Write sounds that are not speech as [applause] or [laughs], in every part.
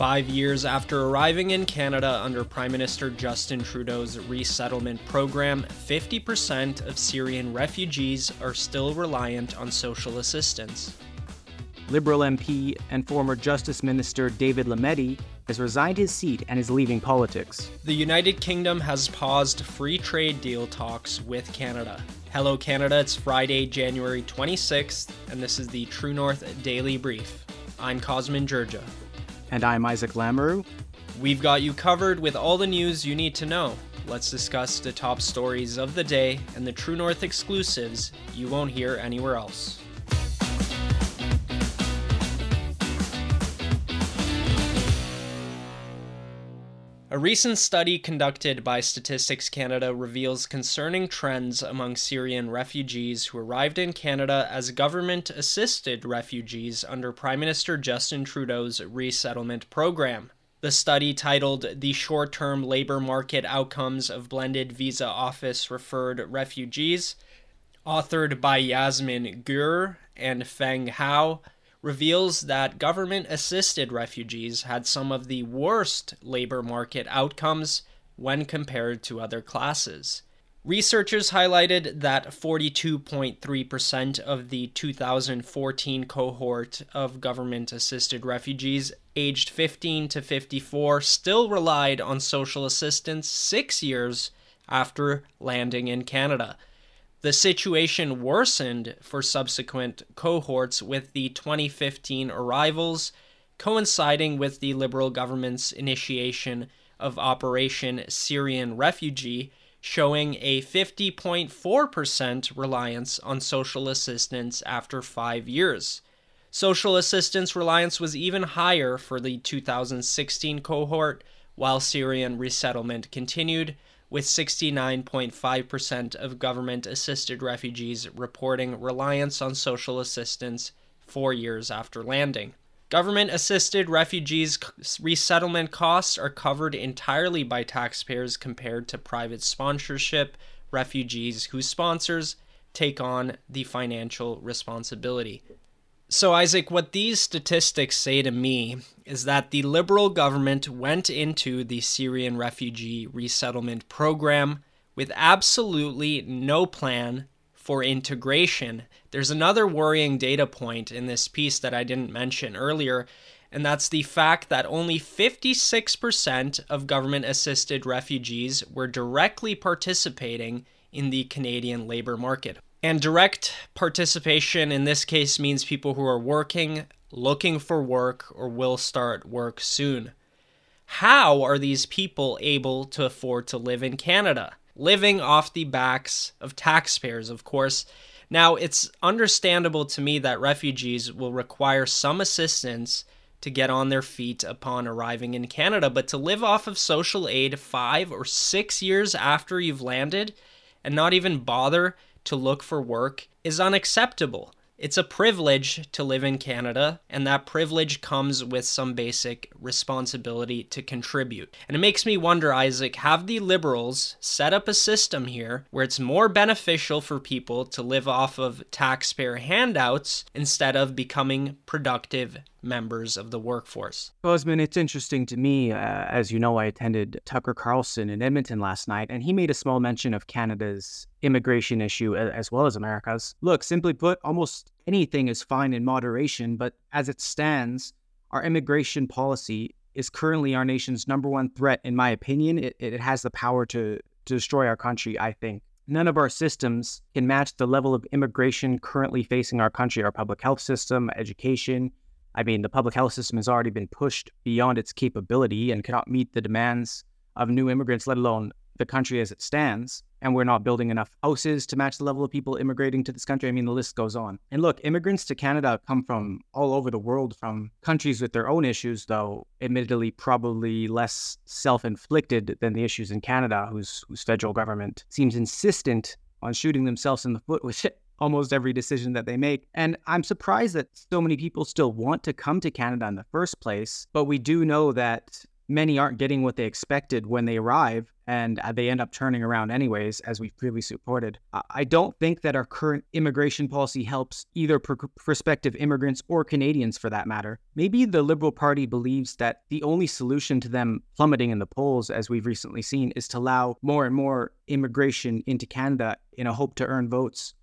Five years after arriving in Canada under Prime Minister Justin Trudeau's resettlement program, 50% of Syrian refugees are still reliant on social assistance. Liberal MP and former Justice Minister David Lametti has resigned his seat and is leaving politics. The United Kingdom has paused free trade deal talks with Canada. Hello, Canada. It's Friday, January 26th, and this is the True North Daily Brief. I'm Cosmin Dzsurdzsa. And I'm Isaac Lamoureux. We've got you covered with all the news you need to know. Let's discuss the top stories of the day and the True North exclusives you won't hear anywhere else. A recent study conducted by Statistics Canada reveals concerning trends among Syrian refugees who arrived in Canada as government assisted refugees under Prime Minister Justin Trudeau's resettlement program. The study, titled The Short Term Labor Market Outcomes of Blended Visa Office Referred Refugees, authored by Yasmin Gur and Feng Hou, reveals that government assisted refugees had some of the worst labor market outcomes when compared to other classes. Researchers highlighted that 42.3% of the 2014 cohort of government assisted refugees aged 15 to 54 still relied on social assistance six years after landing in Canada. The situation worsened for subsequent cohorts with the 2015 arrivals coinciding with the Liberal government's initiation of Operation Syrian Refugee, showing a 50.4% reliance on social assistance after five years. Social assistance reliance was even higher for the 2016 cohort, while Syrian resettlement continued, with 69.5% of government assisted refugees reporting reliance on social assistance four years after landing. Government assisted refugees' resettlement costs are covered entirely by taxpayers compared to private sponsorship refugees whose sponsors take on the financial responsibility. So, Isaac, what these statistics say to me is that the Liberal government went into the Syrian refugee resettlement program with absolutely no plan for integration. There's another worrying data point in this piece that I didn't mention earlier, and that's the fact that only 56% of government assisted refugees were directly participating in the Canadian labor market. And direct participation in this case means people who are working, looking for work, or will start work soon. How are these people able to afford to live in Canada? Living off the backs of taxpayers, of course. Now, it's understandable to me that refugees will require some assistance to get on their feet upon arriving in Canada, but to live off of social aid five or six years after you've landed and not even bother to look for work is unacceptable. It's a privilege to live in Canada, and that privilege comes with some basic responsibility to contribute. And it makes me wonder, Isaac, have the Liberals set up a system here where it's more beneficial for people to live off of taxpayer handouts instead of becoming productive members of the workforce. Cosmin, it's interesting to me. Uh, as you know, I attended Tucker Carlson in Edmonton last night, and he made a small mention of Canada's immigration issue as well as America's. Look, simply put, almost anything is fine in moderation, but as it stands, our immigration policy is currently our nation's number one threat. In my opinion, it, it has the power to, to destroy our country, I think. None of our systems can match the level of immigration currently facing our country, our public health system, education, I mean, the public health system has already been pushed beyond its capability and cannot meet the demands of new immigrants, let alone the country as it stands. And we're not building enough houses to match the level of people immigrating to this country. I mean, the list goes on. And look, immigrants to Canada come from all over the world, from countries with their own issues, though admittedly probably less self inflicted than the issues in Canada, whose, whose federal government seems insistent on shooting themselves in the foot with it [laughs] almost every decision that they make. And I'm surprised that so many people still want to come to Canada in the first place. But we do know that many aren't getting what they expected when they arrive. And uh, they end up turning around anyways, as we've previously reported. I don't think that our current immigration policy helps either pr- prospective immigrants or Canadians for that matter. Maybe the Liberal Party believes that the only solution to them plummeting in the polls, as we've recently seen, is to allow more and more immigration into Canada in a hope to earn votes.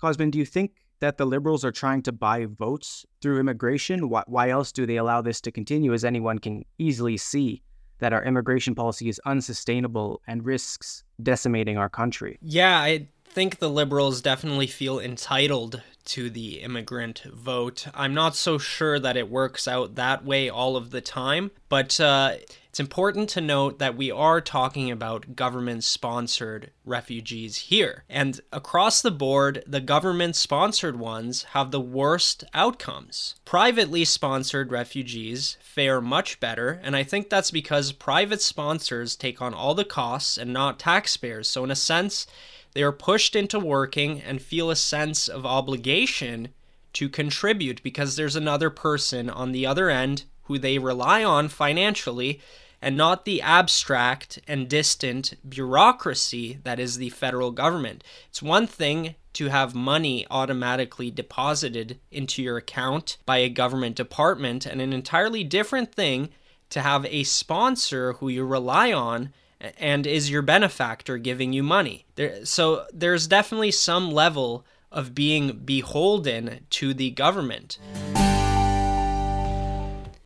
Cosmin, do you think that the Liberals are trying to buy votes through immigration? Why, why else do they allow this to continue, as anyone can easily see? That our immigration policy is unsustainable and risks decimating our country. Yeah, I think the liberals definitely feel entitled to the immigrant vote. I'm not so sure that it works out that way all of the time, but uh, it's important to note that we are talking about government sponsored refugees here. And across the board, the government sponsored ones have the worst outcomes. Privately sponsored refugees fare much better, and I think that's because private sponsors take on all the costs and not taxpayers. So, in a sense, they are pushed into working and feel a sense of obligation to contribute because there's another person on the other end who they rely on financially and not the abstract and distant bureaucracy that is the federal government. It's one thing to have money automatically deposited into your account by a government department, and an entirely different thing to have a sponsor who you rely on and is your benefactor giving you money. There, so there's definitely some level of being beholden to the government.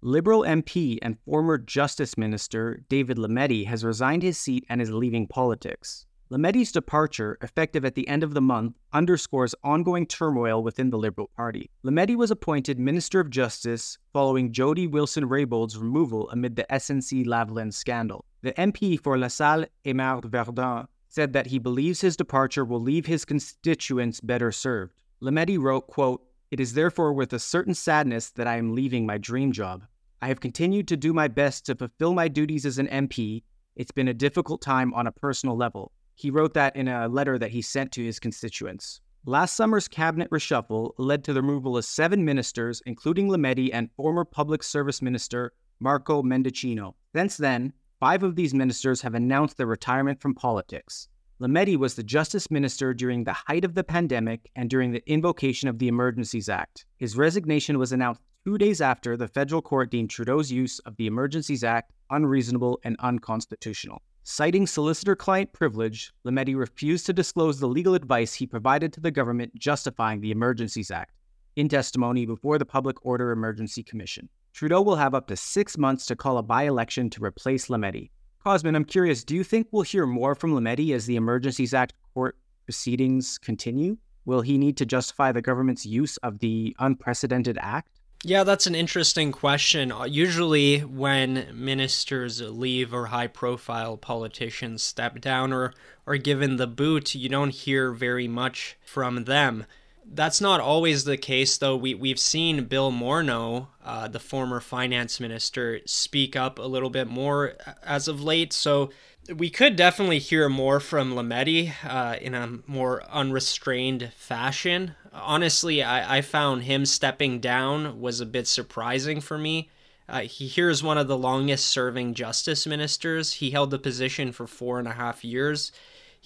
Liberal MP and former Justice Minister David Lametti has resigned his seat and is leaving politics. Lametti's departure, effective at the end of the month, underscores ongoing turmoil within the Liberal Party. Lametti was appointed Minister of Justice following Jody Wilson-Raybould's removal amid the SNC-Lavalin scandal. The MP for La Salle Émard Verdun said that he believes his departure will leave his constituents better served. Lametti wrote, quote, It is therefore with a certain sadness that I am leaving my dream job. I have continued to do my best to fulfill my duties as an MP. It's been a difficult time on a personal level. He wrote that in a letter that he sent to his constituents. Last summer's cabinet reshuffle led to the removal of seven ministers, including Lametti and former Public Service Minister Marco Mendicino. Since then, five of these ministers have announced their retirement from politics. Lametti was the Justice Minister during the height of the pandemic and during the invocation of the Emergencies Act. His resignation was announced two days after the federal court deemed Trudeau's use of the Emergencies Act unreasonable and unconstitutional. Citing solicitor client privilege, Lametti refused to disclose the legal advice he provided to the government justifying the Emergencies Act in testimony before the Public Order Emergency Commission. Trudeau will have up to six months to call a by election to replace Lametti. Cosmin, I'm curious, do you think we'll hear more from Lametti as the Emergencies Act court proceedings continue? Will he need to justify the government's use of the unprecedented act? Yeah, that's an interesting question. Uh, usually, when ministers leave or high profile politicians step down or are given the boot, you don't hear very much from them. That's not always the case, though. We, we've seen Bill Morneau, uh, the former finance minister, speak up a little bit more uh, as of late. So we could definitely hear more from Lametti uh, in a more unrestrained fashion. Honestly, I, I found him stepping down was a bit surprising for me. Uh, he here is one of the longest serving justice ministers. He held the position for four and a half years.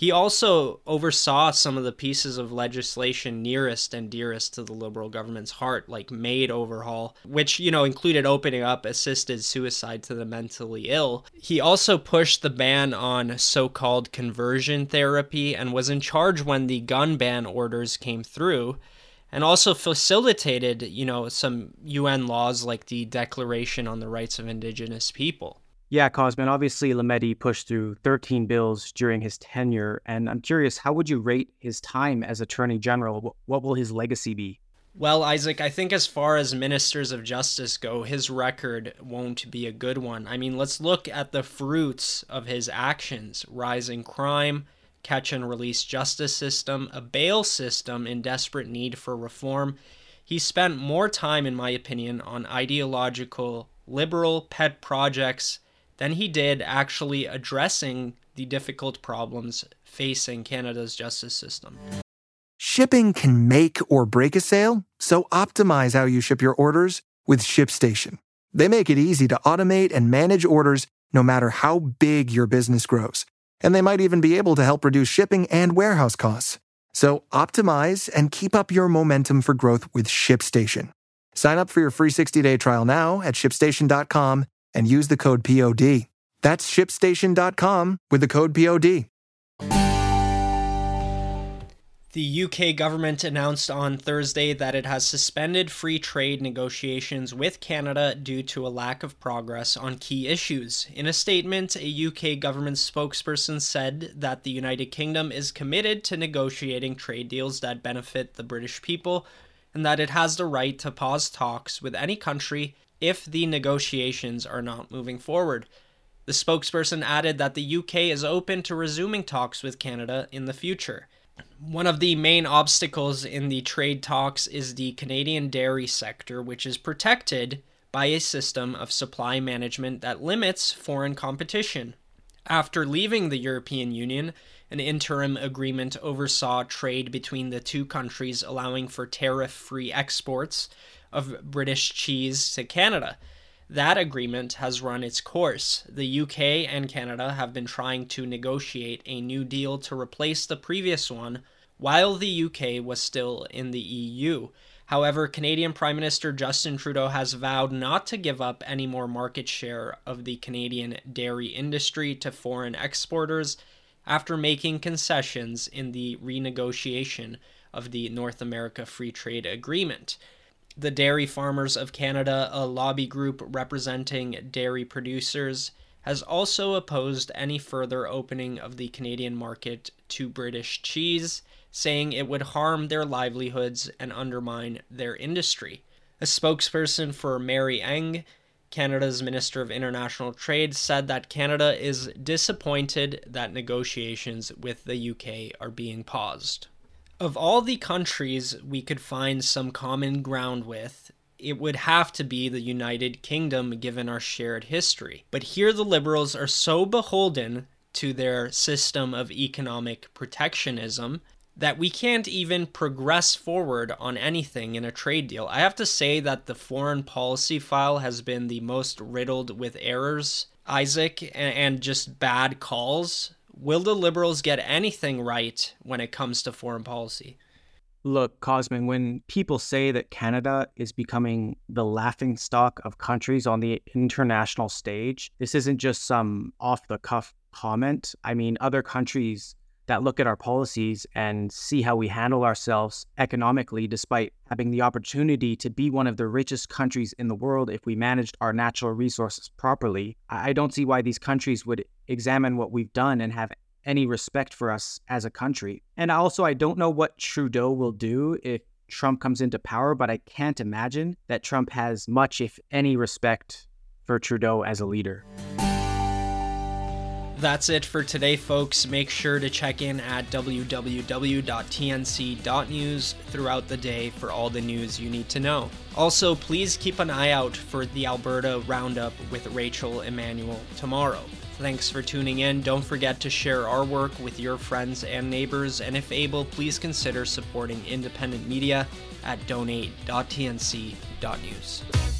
He also oversaw some of the pieces of legislation nearest and dearest to the Liberal government's heart, like MAID overhaul, which, you know, included opening up assisted suicide to the mentally ill. He also pushed the ban on so called conversion therapy and was in charge when the gun ban orders came through and also facilitated, you know, some UN laws like the Declaration on the Rights of Indigenous People. Yeah, Cosmin. Obviously, Lametti pushed through 13 bills during his tenure, and I'm curious, how would you rate his time as Attorney General? What will his legacy be? Well, Isaac, I think as far as ministers of justice go, his record won't be a good one. I mean, let's look at the fruits of his actions rising crime, catch and release justice system, a bail system in desperate need for reform. He spent more time, in my opinion, on ideological, liberal pet projects than he did actually addressing the difficult problems facing Canada's justice system. Shipping can make or break a sale, so optimize how you ship your orders with ShipStation. They make it easy to automate and manage orders no matter how big your business grows. and they might even be able to help reduce shipping and warehouse costs. So optimize and keep up your momentum for growth with ShipStation. Sign up for your free 60-day trial now at shipstation.com and use the code POD. That's shipstation.com with the code POD. The UK government announced on Thursday that it has suspended free trade negotiations with Canada due to a lack of progress on key issues. In a statement, a UK government spokesperson said that the United Kingdom is committed to negotiating trade deals that benefit the British people and that it has the right to pause talks with any country if the negotiations are not moving forward. The spokesperson added that the UK is open to resuming talks with Canada in the future. One of the main obstacles in the trade talks is the Canadian dairy sector, which is protected by a system of supply management that limits foreign competition. After leaving the European Union, an interim agreement oversaw trade between the two countries, allowing for tariff free exports of British cheese to Canada. That agreement has run its course. The UK and Canada have been trying to negotiate a new deal to replace the previous one while the UK was still in the EU. However, Canadian Prime Minister Justin Trudeau has vowed not to give up any more market share of the Canadian dairy industry to foreign exporters after making concessions in the renegotiation of the North America Free Trade Agreement the Dairy Farmers of Canada, a lobby group representing dairy producers, has also opposed any further opening of the Canadian market to British cheese, saying it would harm their livelihoods and undermine their industry. A spokesperson for Mary Ng, Canada's Minister of International Trade, said that Canada is disappointed that negotiations with the UK are being paused of all the countries we could find some common ground with, it would have to be the United Kingdom given our shared history. But here the Liberals are so beholden to their system of economic protectionism that we can't even progress forward on anything in a trade deal. I have to say that the foreign policy file has been the most riddled with errors, Isaac, and just bad calls Will the Liberals get anything right when it comes to foreign policy? Look, Cosmin, when people say that Canada is becoming the laughing stock of countries on the international stage, this isn't just some off the cuff comment. I mean, other countries that look at our policies and see how we handle ourselves economically, despite having the opportunity to be one of the richest countries in the world if we managed our natural resources properly. I don't see why these countries would examine what we've done and have any respect for us as a country. And also, I don't know what Trudeau will do if Trump comes into power, but I can't imagine that Trump has much, if any, respect for Trudeau as a leader. That's it for today, folks. Make sure to check in at www.tnc.news throughout the day for all the news you need to know. Also, please keep an eye out for the Alberta Roundup with Rachel Emmanuel tomorrow. Thanks for tuning in. Don't forget to share our work with your friends and neighbors, and if able, please consider supporting independent media at donate.tnc.news.